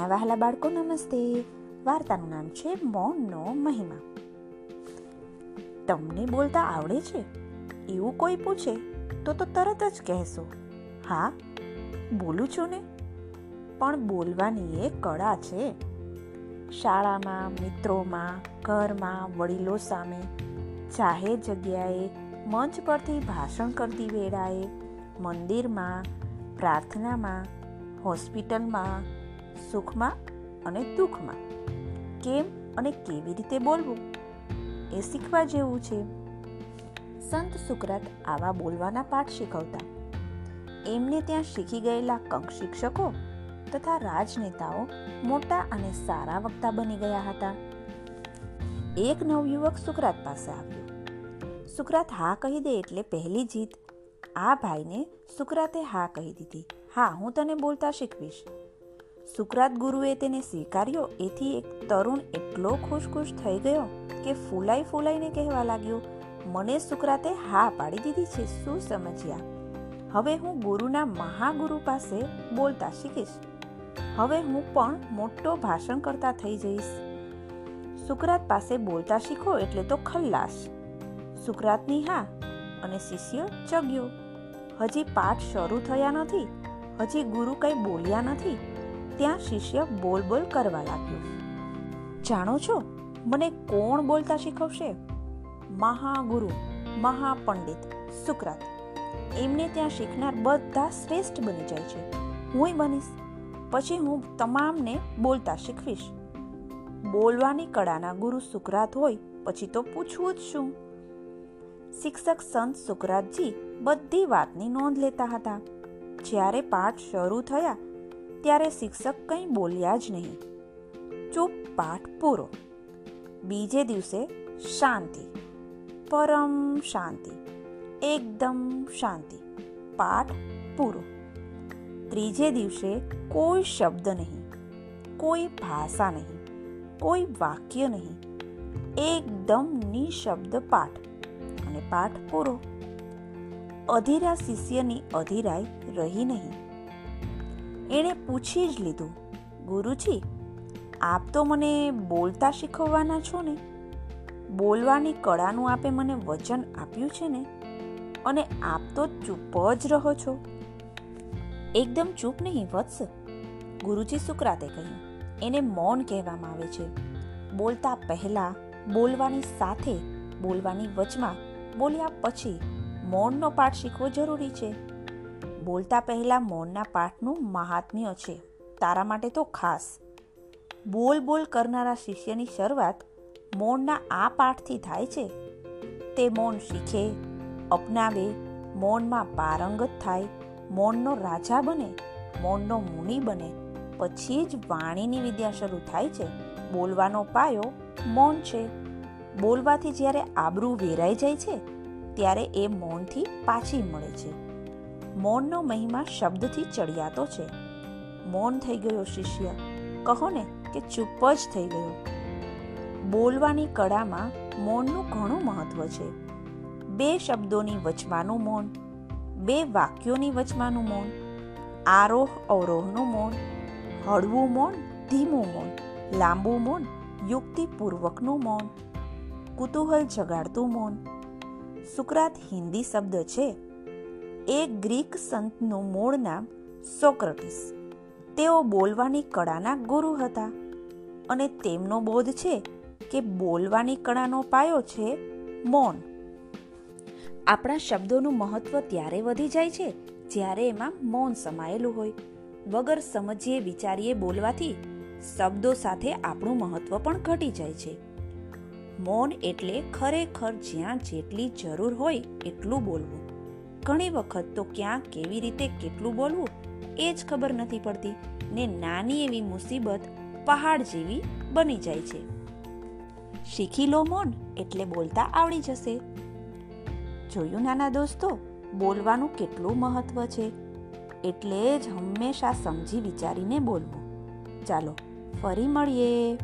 નાના વહાલા બાળકો નમસ્તે વાર્તાનું નામ છે મૌનનો મહિમા. તમને બોલતા આવડે છે? એવું કોઈ પૂછે તો તો તરત જ કહેશો. હા, બોલું છું ને? પણ બોલવાની એ કળા છે. શાળામાં, મિત્રોમાં, ઘરમાં, વડીલો સામે જાહેર જગ્યાએ મંચ પરથી ભાષણ કરતી વેળાએ મંદિરમાં, પ્રાર્થનામાં, હોસ્પિટલમાં સુખમાં અને દુઃખમાં કેમ અને કેવી રીતે બોલવું એ શીખવા જેવું છે સંત સુકરાત આવા બોલવાના પાઠ શીખવતા એમને ત્યાં શીખી ગયેલા કંક શિક્ષકો તથા રાજનેતાઓ મોટા અને સારા વક્તા બની ગયા હતા એક નવયુવક સુકરાત પાસે આવ્યો સુકરાત હા કહી દે એટલે પહેલી જીત આ ભાઈને સુકરાતે હા કહી દીધી હા હું તને બોલતા શીખવીશ સુકરાત ગુરુએ તેને સ્વીકાર્યો. એથી એક તરુણ એટલો ખુશ ખુશ થઈ ગયો કે ફૂલાઈ ફૂલાઈને કહેવા લાગ્યો, મને સુકરાતે હા પાડી દીધી છે, શું સમજ્યા? હવે હું ગુરુના મહાગુરુ પાસે બોલતા શીખીશ. હવે હું પણ મોટો ભાષણ કરતા થઈ જઈશ. સુકરાત પાસે બોલતા શીખો એટલે તો ખલ્લાસ. સુકરાતની હા અને શિષ્ય ચગ્યો. હજી પાઠ શરૂ થયા નથી. હજી ગુરુ કંઈ બોલ્યા નથી. ત્યાં શિષ્ય બોલ બોલ કરવા લાગ્યો. જાણો છો, મને કોણ બોલતા શીખવશે? મહાગુરુ, મહાપંડિત, સુકરાત. એમને ત્યાં શીખનાર બધા શ્રેષ્ઠ બની જાય છે. હુંય બનીશ. પછી હું તમામને બોલતા શીખવીશ. બોલવાની કળાના ગુરુ સુકરાત હોય, પછી તો પૂછવું જ શું? શિક્ષક સંત સુકરાતજી બધી વાતની નોંધ લેતા હતા. જ્યારે પાઠ શરૂ થયા ત્યારે શિક્ષક કંઈ બોલ્યા જ નહીં. ચૂપ પાઠ પૂરો. બીજે દિવસે શાંતિ. પરમ શાંતિ. એકદમ શાંતિ. પાઠ પૂરો. ત્રીજે દિવસે કોઈ શબ્દ નહીં. કોઈ ભાષા નહીં. કોઈ વાક્ય નહીં. એકદમ નિશબ્દ પાઠ. અને પાઠ પૂરો. અધીરા શિષ્યની અધીરાઈ રહી નહીં. એણે પૂછી જ લીધું, ગુરુજી, આપ તો મને બોલતા શીખવવાના છો ને? બોલવાની કળાનું આપે મને વચન આપ્યું છે ને? અને આપ તો ચૂપ જ રહો છો. એકદમ ચૂપ નહીં, વત્સ, ગુરુજી સુકરાતે કહ્યું. એને મૌન કહેવામાં આવે છે. બોલતા પહેલા બોલવાની સાથે બોલવાની વચમાં બોલ્યા પછી મૌનનો પાઠ શીખવો જરૂરી છે. બોલતા પહેલા મૌનના પાઠનું મહાત્મ્ય છે. તારા માટે તો ખાસ. બોલ બોલ કરનારા શિષ્યની શરૂઆત મૌનના આ પાઠથી થાય છે. તે મૌન શીખે, અપનાવે, મૌનમાં પારંગત થાય, મૌનનો રાજા બને, મૌનનો મુનિ બને. પછી જ વાણીની વિદ્યા શરૂ થાય છે. બોલવાનો પાયો મૌન છે. બોલવાથી જ્યારે આબરૂ વેરાઈ જાય છે, ત્યારે એ મૌનથી પાછી મળે છે. મૌનનો મહિમા શબ્દથી ચડિયાતો છે. મૌન થઈ ગયો શિષ્ય. કહો ને કે ચૂપ જ થઈ ગયો. બોલવાની કળામાં મૌનનું ઘણું મહત્વ છે. બે શબ્દોની વચમાનું મૌન, બે વાક્યોની વચમાનું મૌન, આરોહ અવરોહનું મૌન, હળવું મૌન, ધીમું મૌન, લાંબુ મૌન, યુક્તિપૂર્વકનું મૌન, કુતૂહલ જગાડતું મૌન. સુકરાત હિન્દી શબ્દ છે એ ગ્રીક સંતનું મૂળ નામ સોક્રેટિસ. તેઓ બોલવાની કળાના ગુરુ હતા અને તેમનો બોધ છે કે બોલવાની કળાનો પાયો છે મૌન. આપણા શબ્દોનું મહત્વ ત્યારે વધી જાય છે જ્યારે એમાં મૌન સમાયેલું હોય. વગર સમજીએ વિચારીએ બોલવાથી શબ્દો સાથે આપણું મહત્વ પણ ઘટી જાય છે. મૌન એટલે ખરેખર જ્યાં જેટલી જરૂર હોય એટલું બોલવું. ઘણી વખત તો ક્યાં કેવી રીતે કેટલું બોલવું એ જ ખબર નથી પડતી ને નાની એવી મુસીબત પહાડ જેવી બની જાય છે. શીખી લો મૌન એટલે બોલતા આવડી જશે. જોયું નાના દોસ્તો, બોલવાનું કેટલું મહત્વ છે? એટલે જ હંમેશા સમજી વિચારીને બોલવું. ચાલો, ફરી મળીએ.